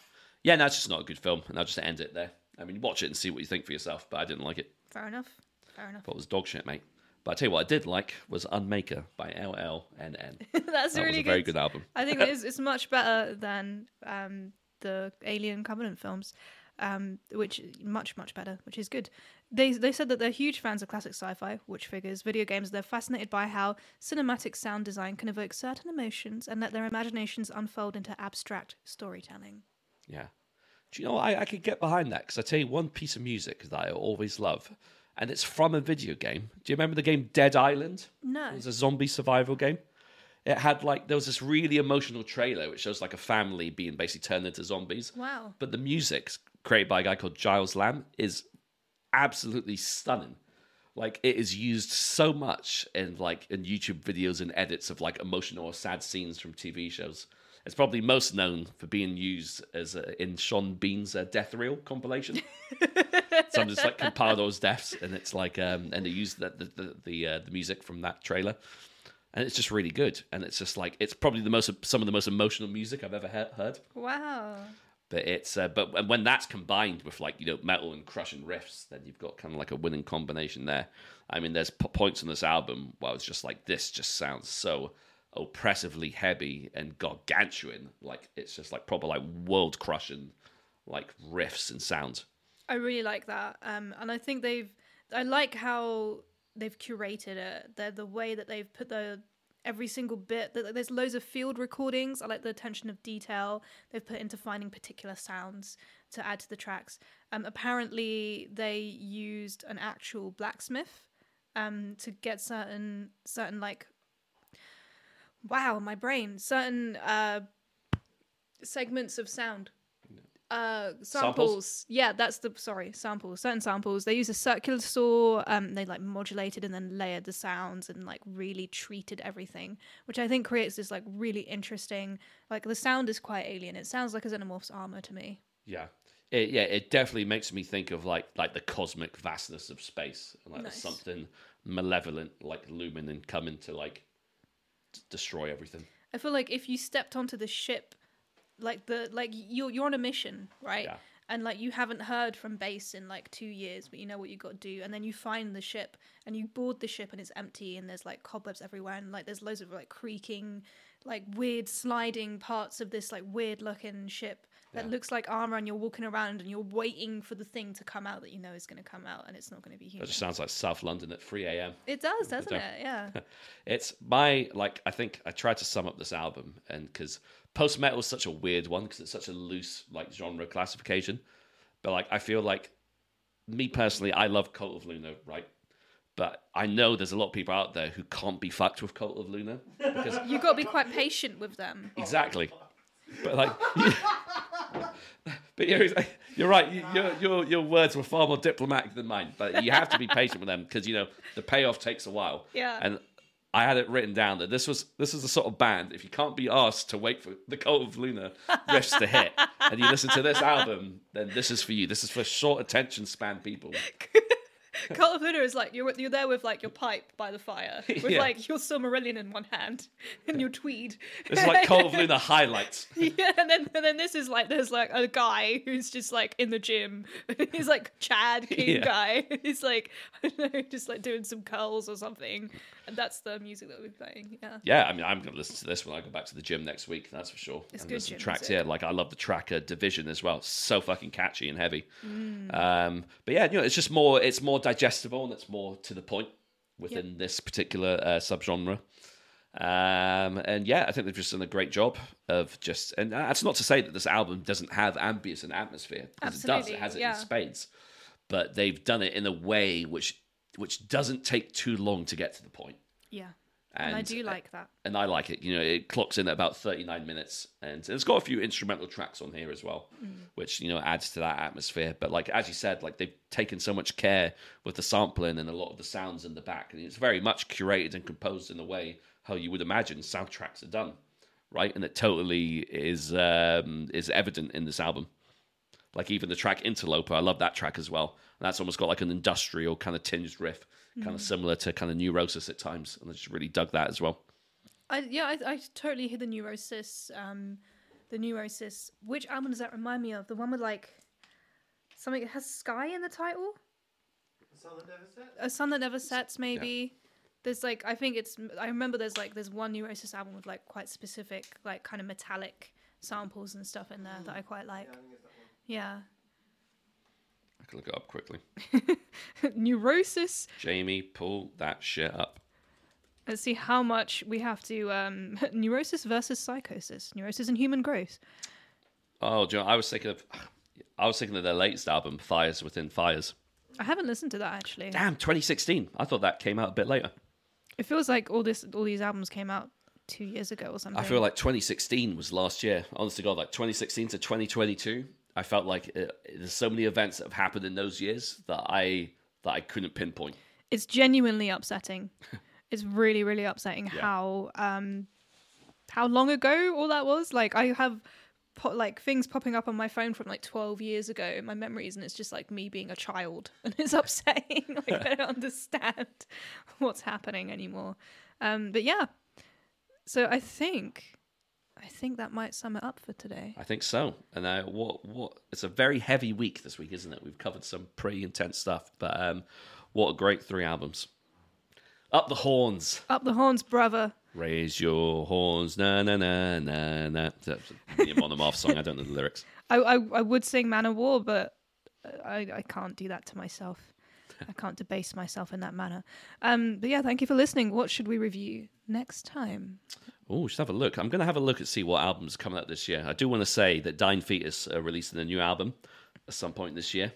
yeah, no, it's just not a good film, and I'll just end it there. I mean, watch it and see what you think for yourself. But I didn't like it. Fair enough. Fair enough. Thought it was dog shit, mate. But I tell you what, I did like was Unmaker by LLNN. That's That really was a very good album. I think it's, it's much better than um, the Alien Covenant films, um, which much much better, which is good. They they said that they're huge fans of classic sci-fi, which figures video games. They're fascinated by how cinematic sound design can evoke certain emotions and let their imaginations unfold into abstract storytelling. Yeah. Do you know, I, I could get behind that because I tell you one piece of music that I always love, and it's from a video game. Do you remember the game Dead Island? No, It was a zombie survival game. It had like, there was this really emotional trailer which shows like a family being basically turned into zombies. wow, But the music created by a guy called Giles Lamb is absolutely stunning. Like it is used so much in like in YouTube videos and edits of like emotional or sad scenes from TV shows. It's probably most known for being used as uh, in Sean Bean's uh, Death Reel compilation. Some just like compile those deaths, and it's like um, and they use the the the the, uh, the music from that trailer, and it's just really good. And it's just like it's probably the most some of the most emotional music I've ever he- heard. wow. But it's uh, but when- when that's combined with like you know metal and crushing riffs, then you've got kind of like a winning combination there. I mean, there's p- points on this album where it's just like this just sounds so oppressively heavy and gargantuan. Like it's just like proper like world crushing like riffs and sounds. I really like that, um, and I think they've. I like how they've curated it. The the way that they've put the every single bit. There's loads of field recordings. I like the attention of detail they've put into finding particular sounds to add to the tracks. Um, apparently, they used an actual blacksmith um, to get certain certain like. Wow, my brain! Certain uh, segments of sound uh samples. Samples? yeah that's the sorry samples certain samples they use a circular saw um they like modulated and then layered the sounds and like really treated everything which i think creates this like really interesting like the sound is quite alien it sounds like a xenomorph's armor to me Yeah. It, yeah, it definitely makes me think of like like the cosmic vastness of space and like Nice. something malevolent like looming and coming to like destroy everything. i feel like if you stepped onto the ship like the like you're you're on a mission right Yeah. and like you haven't heard from base in like two years but you know what you got to do and then you find the ship and you board the ship and it's empty and there's like cobwebs everywhere and like there's loads of like creaking like weird sliding parts of this like weird looking ship that Yeah. looks like armor and you're walking around and you're waiting for the thing to come out that you know is going to come out and it's not going to be here. That human just sounds like South London at 3 a.m. it does doesn't it yeah It's my like I think I tried to sum up this album and because post metal is such a weird one because it's such a loose like genre classification, but like I feel like me personally I love Cult of Luna right, but I know there's a lot of people out there who can't be fucked with Cult of Luna because you've got to be quite patient with them exactly, but like. But you're, you're right. You, your, ah. your your words were far more diplomatic than mine. But you have to be patient with them because you know the payoff takes a while. Yeah. And I had it written down that this was this is the sort of band if you can't be asked to wait for the Cult of Luna riffs to hit and you listen to this album, then this is for you. This is for short attention span people. Of Luna is like you're you're there with like your pipe by the fire, with Yeah. like your Silmarillion in one hand and your tweed. It's like Cult of Luna highlights. Yeah, and then and then this is like there's like a guy who's just like in the gym. He's like Chad King Yeah. guy. He's like I don't know, just like doing some curls or something, and that's the music that we're playing. Yeah. Yeah, I mean, I'm going to listen to this when I go back to the gym next week. That's for sure. It's and good there's some tracks music. here. Like I love the tracker division as well. So fucking catchy and heavy. Mm. Um, but yeah, you know, it's just more. It's more digestible and it's more to the point within this particular uh, subgenre. Um, and yeah, I think they've just done a great job of just. And that's not to say that this album doesn't have ambience and atmosphere. Because it does. Absolutely, It has it yeah. in spades. But they've done it in a way which which doesn't take too long to get to the point. Yeah. And, I do like that. and I like it. You know, it clocks in at about 39 minutes, and it's got a few instrumental tracks on here as well, which you know adds to that atmosphere. But like as you said, like they've taken so much care with the sampling and a lot of the sounds in the back, and it's very much curated and composed in a way how you would imagine soundtracks are done, right? And it totally is um, is evident in this album. Like even the track Interloper, I love that track as well. And that's almost got like an industrial kind of tinged riff, kind of similar to kind of Neurosis at times, and I just really dug that as well. I yeah, I, I totally hear the neurosis. Um, the neurosis. Which album does that remind me of? The one with like something. It has sky in the title. Southern Never Set? A sun that never sets. Maybe. There's like I think it's. I remember there's like there's one neurosis album with like quite specific like kind of metallic samples and stuff in there that I quite like. Yeah, I think it's that one. Yeah. I can look it up quickly. neurosis. Jamie, pull that shit up. Let's see how much we have to. Um, neurosis versus psychosis. Neurosis and human growth. Oh, do you know, I was thinking of, I was thinking of their latest album, Fires Within Fires. I haven't listened to that actually. Damn, 2016. I thought that came out a bit later. It feels like all this, all these albums came out two years ago or something. I feel like 2016 was last year. Honest to God, like 2016 to 2022, I felt like uh there's so many events that have happened in those years that I that I couldn't pinpoint. it's genuinely upsetting. it's really, really upsetting Yeah. how um how long ago all that was. Like I have po- like things popping up on my phone from like 12 years ago in my memories and it's just like me being a child and it's upsetting like i don't understand what's happening anymore um but yeah so i think i think that might sum it up for today I think so. And uh, what what it's a very heavy week this week, isn't it? We've covered some pretty intense stuff, but um, what a great three albums. Up the horns. up the horns brother Raise your horns, na na na na na. That's a Amon Amarth song. I don't know the lyrics. I, I, I would sing Manowar, but I, I can't do that to myself. I can't debase myself in that manner. Um, but yeah, thank you for listening. What should we review next time? Oh, just have a look. I'm going to have a look and see what albums are coming out this year. I do want to say that Dying Fetus are releasing a new album at some point this year,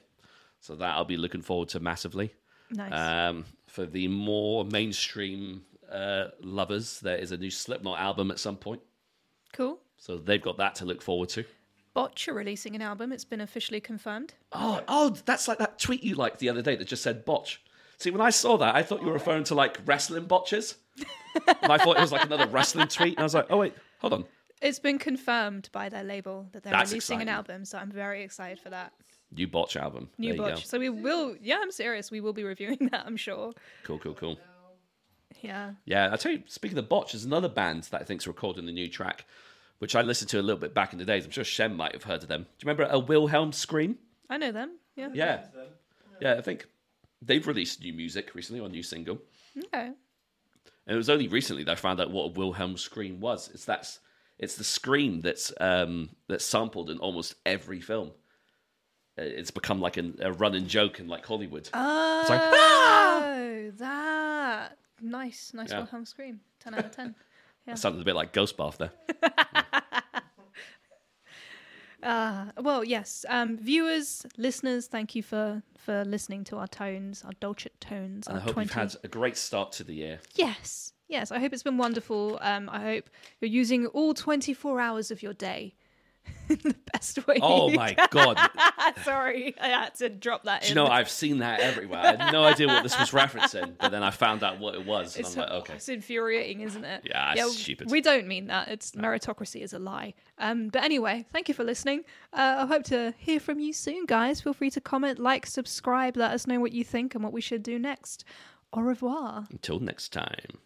so that I'll be looking forward to massively. Nice. Um, for the more mainstream uh, lovers, there is a new Slipknot album at some point, cool. so they've got that to look forward to. Botch are releasing an album. It's been officially confirmed. Oh, oh, that's like that tweet you liked the other day that just said botch. See, when I saw that, I thought you were oh. referring to like wrestling botches. and I thought it was like another wrestling tweet. And I was like, oh, wait, hold on. It's been confirmed by their label that they're That's releasing an album, so I'm very excited for that. New botch album. New there Botch. So we will, yeah, I'm serious. We will be reviewing that, I'm sure. Cool, cool, cool. Yeah. Yeah, I tell you, speaking of botch, there's another band that I think's recording the new track, which I listened to a little bit back in the days. I'm sure Shem might have heard of them. Do you remember a Wilhelm Scream? I know them. Yeah. Yeah, yeah, I think they've released new music recently or a new single. Okay. And it was only recently that I found out what a Wilhelm scream was. It's that's it's the scream that's um, that's sampled in almost every film. Uh, It's become like an, a running joke in like Hollywood. Oh, like, that. Nice. Nice Yeah. Wilhelm scream. 10 out of 10. That sounded a bit like Ghost Bath there. Uh, well, yes. Um, viewers, listeners, thank you for for listening to our tones, our dulcet tones. And I hope 20... you've had a great start to the year. Yes, yes. I hope it's been wonderful. Um, I hope you're using all 24 hours of your day in the best way. Oh my god! Sorry, I had to drop that Do in. you know I've seen that everywhere. I had no idea what this was referencing, but then I found out what it was, and It's, I'm like, okay. it's infuriating, isn't it? Yeah, it's stupid. We don't mean that. It's meritocracy is a lie. Um, but anyway, thank you for listening. Uh, I hope to hear from you soon, guys. Feel free to comment, like, subscribe, let us know what you think and what we should do next. Au revoir. Until next time.